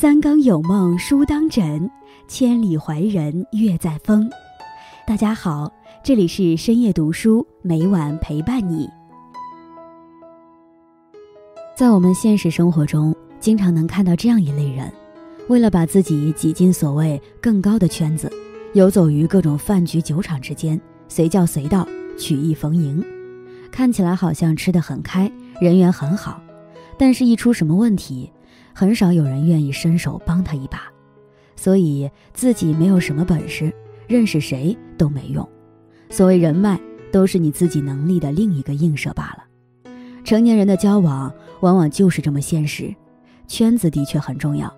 三更有梦书当枕，千里怀人月在风。大家好，这里是深夜读书，每晚陪伴你。在我们现实生活中，经常能看到这样一类人，为了把自己挤进所谓更高的圈子，游走于各种饭局酒场之间，随叫随到，曲意逢迎，看起来好像吃得很开，人缘很好，但是，一出什么问题，很少有人愿意伸手帮他一把，所以自己没有什么本事，认识谁都没用。所谓人脉，都是你自己能力的另一个映射罢了。成年人的交往往往就是这么现实，圈子的确很重要，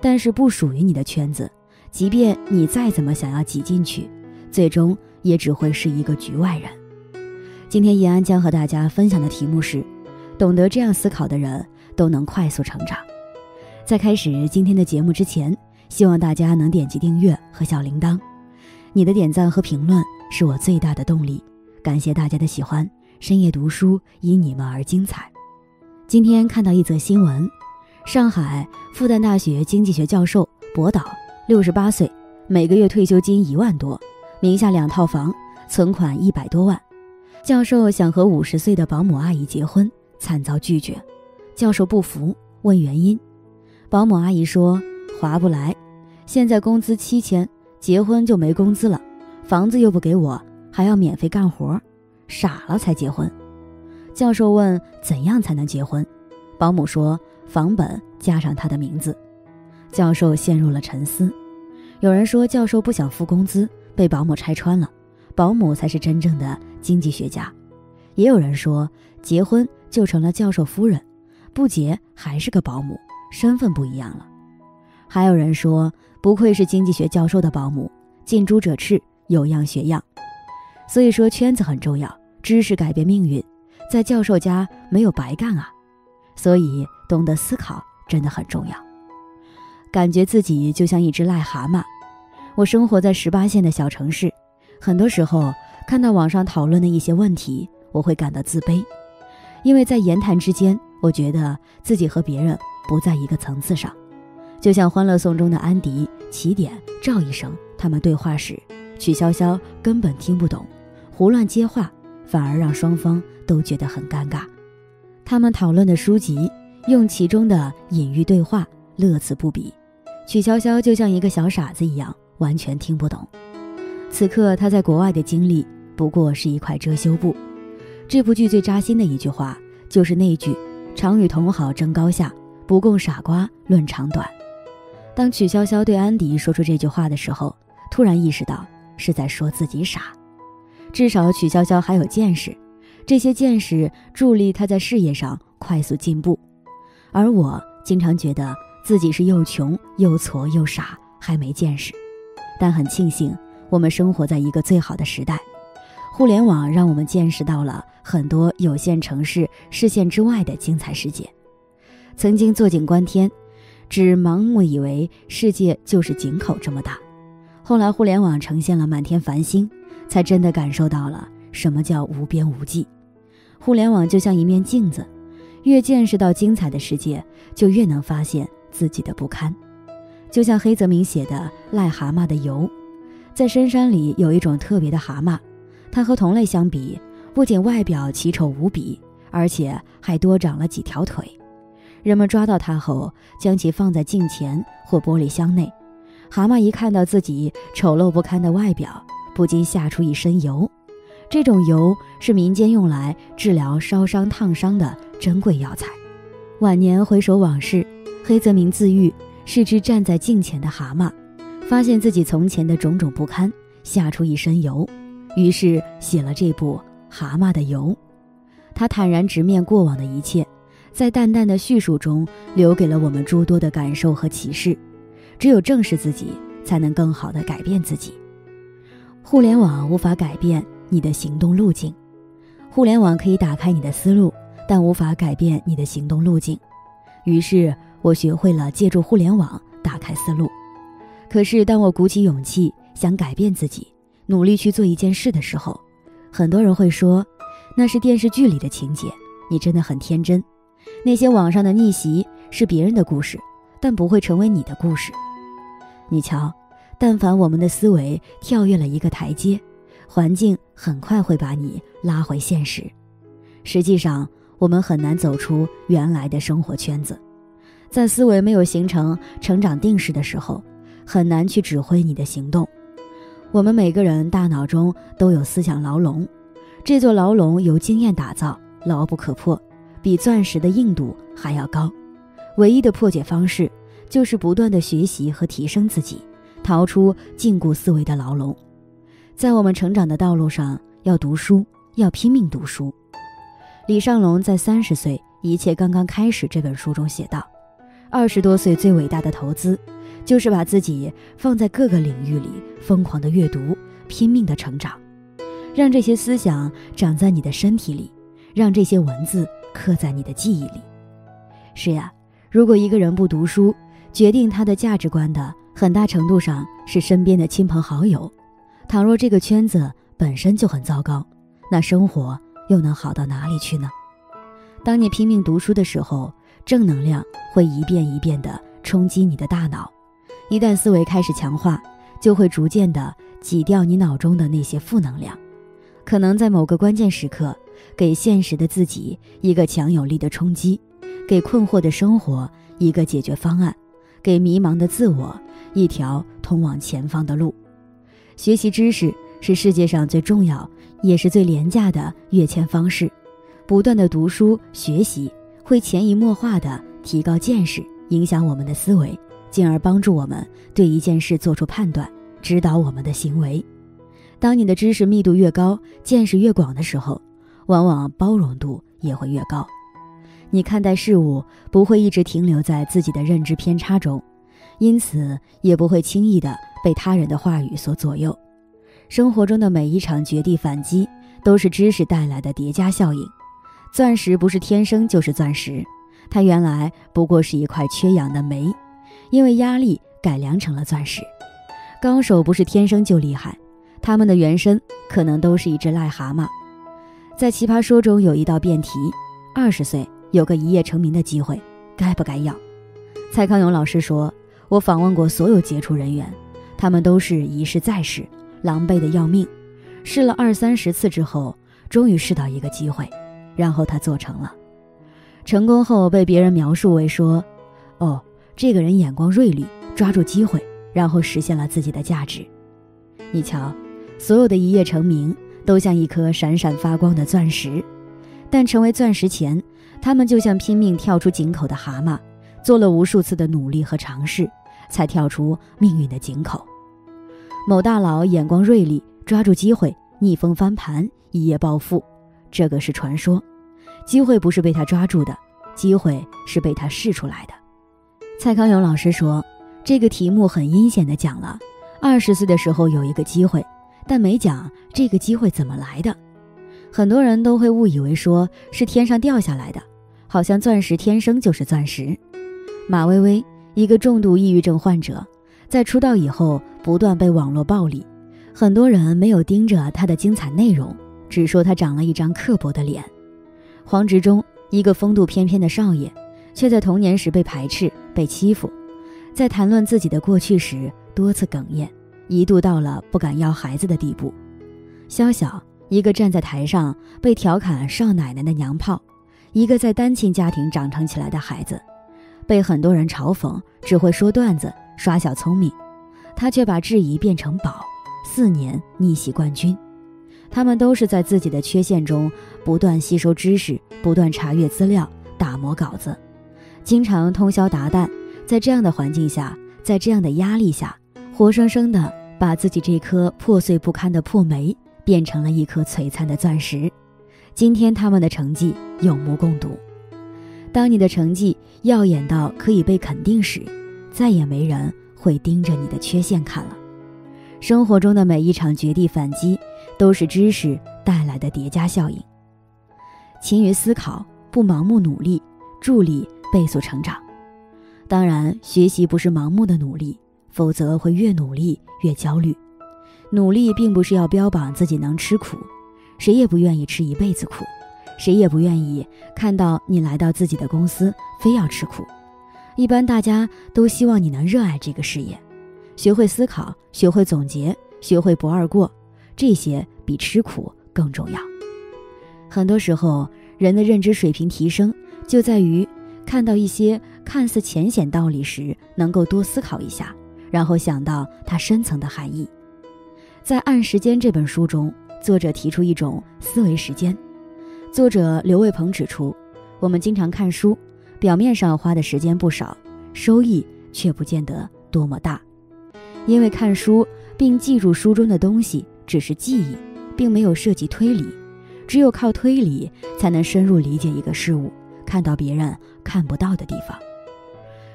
但是不属于你的圈子，即便你再怎么想要挤进去，最终也只会是一个局外人。今天叶安将和大家分享的题目是：懂得这样思考的人都能快速成长。在开始今天的节目之前，希望大家能点击订阅和小铃铛，你的点赞和评论是我最大的动力。感谢大家的喜欢。深夜读书，因你们而精彩。今天看到一则新闻：上海复旦大学经济学教授博导，六十八岁，每个月退休金一万多，名下两套房，存款一百多万。教授想和五十岁的保姆阿姨结婚，惨遭拒绝。教授不服，问原因。保姆阿姨说：“划不来，现在工资七千，结婚就没工资了，房子又不给我，还要免费干活。”傻了才结婚，教授问怎样才能结婚，保姆说房本加上他的名字，教授陷入了沉思。有人说教授不想付工资，被保姆拆穿了，保姆才是真正的经济学家。也有人说结婚就成了教授夫人，不结还是个保姆，身份不一样了。还有人说不愧是经济学教授的保姆，近朱者赤，有样学样。所以说圈子很重要，知识改变命运，在教授家没有白干啊，所以懂得思考真的很重要。感觉自己就像一只癞蛤蟆，我生活在十八线的小城市，很多时候看到网上讨论的一些问题，我会感到自卑，因为在言谈之间，我觉得自己和别人不在一个层次上。就像《欢乐颂》中的安迪、起点、赵医生他们对话时，曲筱绡根本听不懂。胡乱接话，反而让双方都觉得很尴尬。他们讨论的书籍，用其中的隐喻对话，乐此不彼。曲筱绡就像一个小傻子一样，完全听不懂。此刻他在国外的经历，不过是一块遮羞布。这部剧最扎心的一句话，就是那句“常与同好争高下，不共傻瓜论长短”。当曲筱绡对安迪说出这句话的时候，突然意识到是在说自己傻。至少曲筱绡还有见识，这些见识助力她在事业上快速进步。而我经常觉得自己是又穷又矬又傻，还没见识。但很庆幸，我们生活在一个最好的时代，互联网让我们见识到了很多有限城市视线之外的精彩世界。曾经坐井观天，只盲目以为世界就是井口这么大，后来互联网呈现了满天繁星。才真的感受到了什么叫无边无际。互联网就像一面镜子，越见识到精彩的世界，就越能发现自己的不堪。就像黑泽明写的《癞蛤蟆的游》，在深山里有一种特别的蛤蟆，它和同类相比，不仅外表奇丑无比，而且还多长了几条腿。人们抓到它后，将其放在镜前或玻璃箱内，蛤蟆一看到自己丑陋不堪的外表。不禁吓出一身油，这种油是民间用来治疗烧伤、烫伤的珍贵药材。晚年回首往事，黑泽明自喻是只站在镜前的蛤蟆，发现自己从前的种种不堪，吓出一身油，于是写了这部《蛤蟆的油》。他坦然直面过往的一切，在淡淡的叙述中，留给了我们诸多的感受和启示。只有正视自己，才能更好的改变自己。互联网无法改变你的行动路径，互联网可以打开你的思路，但无法改变你的行动路径。于是我学会了借助互联网打开思路。可是当我鼓起勇气想改变自己，努力去做一件事的时候，很多人会说，那是电视剧里的情节，你真的很天真。那些网上的逆袭是别人的故事，但不会成为你的故事。你瞧，但凡我们的思维跳跃了一个台阶，环境很快会把你拉回现实。实际上，我们很难走出原来的生活圈子，在思维没有形成成长定势的时候，很难去指挥你的行动。我们每个人大脑中都有思想牢笼，这座牢笼由经验打造，牢不可破，比钻石的硬度还要高。唯一的破解方式，就是不断的学习和提升自己，逃出禁锢思维的牢笼。在我们成长的道路上，要读书，要拼命读书。李尚龙在《三十岁，一切刚刚开始》这本书中写道：“二十多岁最伟大的投资。”就是把自己放在各个领域里，疯狂的阅读，拼命的成长，让这些思想长在你的身体里，让这些文字刻在你的记忆里。是呀，如果一个人不读书，决定他的价值观的很大程度上是身边的亲朋好友。倘若这个圈子本身就很糟糕，那生活又能好到哪里去呢？当你拼命读书的时候，正能量会一遍一遍地冲击你的大脑。一旦思维开始强化，就会逐渐的挤掉你脑中的那些负能量，可能在某个关键时刻，给现实的自己一个强有力的冲击，给困惑的生活一个解决方案，给迷茫的自我一条通往前方的路。学习知识是世界上最重要也是最廉价的跃迁方式，不断的读书学习会潜移默化的提高见识，影响我们的思维。进而帮助我们对一件事做出判断，指导我们的行为。当你的知识密度越高，见识越广的时候，往往包容度也会越高。你看待事物不会一直停留在自己的认知偏差中，因此也不会轻易的被他人的话语所左右。生活中的每一场绝地反击，都是知识带来的叠加效应。钻石不是天生就是钻石，它原来不过是一块缺氧的煤。因为压力改良成了钻石，高手不是天生就厉害，他们的原身可能都是一只癞蛤蟆。在奇葩说中有一道辩题：二十岁有个一夜成名的机会，该不该要？蔡康永老师说：“我访问过所有杰出人员，他们都是一试再试，狼狈的要命，试了二三十次之后，终于试到一个机会，然后他做成了。成功后被别人描述为说：‘哦。’”这个人眼光锐利，抓住机会，然后实现了自己的价值。你瞧，所有的一夜成名都像一颗闪闪发光的钻石，但成为钻石前，他们就像拼命跳出井口的蛤蟆，做了无数次的努力和尝试，才跳出命运的井口。某大佬眼光锐利，抓住机会，逆风翻盘，一夜暴富，这个是传说。机会不是被他抓住的，机会是被他试出来的。蔡康永老师说：“这个题目很阴险的讲了，二十岁的时候有一个机会，但没讲这个机会怎么来的。很多人都会误以为说是天上掉下来的，好像钻石天生就是钻石。”马薇薇，一个重度抑郁症患者，在出道以后不断被网络暴力，很多人没有盯着她的精彩内容，只说她长了一张刻薄的脸。黄执中，一个风度翩翩的少爷。却在童年时被排斥、被欺负，在谈论自己的过去时多次哽咽，一度到了不敢要孩子的地步。肖晓，一个站在台上被调侃少奶奶的娘炮，一个在单亲家庭长成起来的孩子，被很多人嘲讽只会说段子、耍小聪明，他却把质疑变成宝，四年逆袭冠军。他们都是在自己的缺陷中不断吸收知识，不断查阅资料，打磨稿子。经常通宵达旦，在这样的环境下，在这样的压力下，活生生的把自己这颗破碎不堪的破煤变成了一颗璀璨的钻石。今天他们的成绩有目共睹。当你的成绩耀眼到可以被肯定时，再也没人会盯着你的缺陷看了。生活中的每一场绝地反击，都是知识带来的叠加效应。勤于思考，不盲目努力，助力。倍速成长，当然，学习不是盲目的努力，否则会越努力越焦虑。努力并不是要标榜自己能吃苦，谁也不愿意吃一辈子苦，谁也不愿意看到你来到自己的公司非要吃苦。一般大家都希望你能热爱这个事业，学会思考，学会总结，学会不二过，这些比吃苦更重要。很多时候，人的认知水平提升就在于看到一些看似浅显道理时，能够多思考一下，然后想到它深层的含义。在《按时间》这本书中，作者提出一种思维时间。作者刘卫鹏指出，我们经常看书。表面上花的时间不少，收益却不见得多么大，因为看书并记住书中的东西只是记忆，并没有涉及推理。只有靠推理，才能深入理解一个事物，看到别人看不到的地方。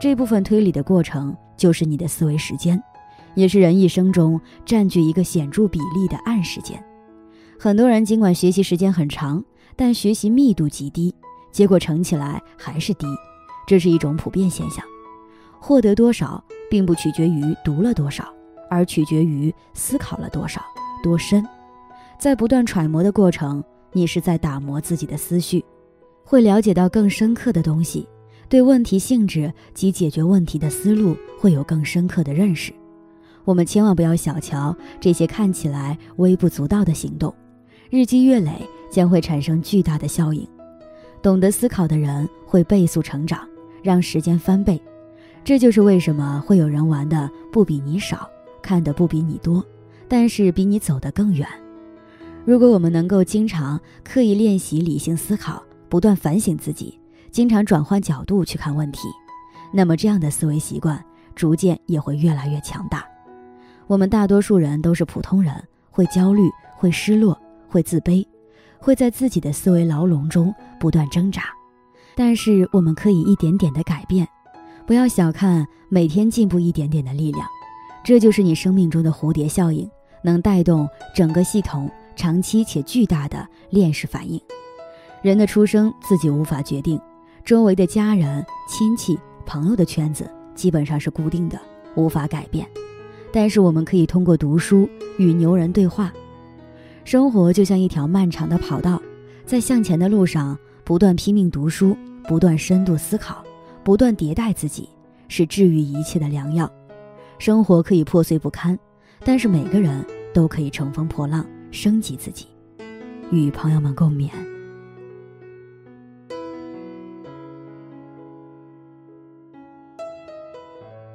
这部分推理的过程，就是你的思维时间，也是人一生中占据一个显著比例的暗时间。很多人尽管学习时间很长，但学习密度极低。结果乘起来还是低，这是一种普遍现象。获得多少，并不取决于读了多少，而取决于思考了多少、多深。在不断揣摩的过程，你是在打磨自己的思绪，会了解到更深刻的东西，对问题性质及解决问题的思路会有更深刻的认识。我们千万不要小瞧这些看起来微不足道的行动，日积月累将会产生巨大的效应。懂得思考的人会倍速成长，让时间翻倍。这就是为什么会有人玩的不比你少，看的不比你多，但是比你走得更远。如果我们能够经常刻意练习理性思考，不断反省自己，经常转换角度去看问题，那么这样的思维习惯逐渐也会越来越强大。我们大多数人都是普通人，会焦虑，会失落，会自卑。会在自己的思维牢笼中不断挣扎，但是我们可以一点点的改变，不要小看每天进步一点点的力量，这就是你生命中的蝴蝶效应，能带动整个系统长期且巨大的链式反应。人的出生自己无法决定，周围的家人、亲戚、朋友的圈子基本上是固定的，无法改变，但是我们可以通过读书与牛人对话。生活就像一条漫长的跑道，在向前的路上不断拼命读书，不断深度思考，不断迭代自己，是治愈一切的良药。生活可以破碎不堪，但是每个人都可以乘风破浪，升级自己。与朋友们共勉。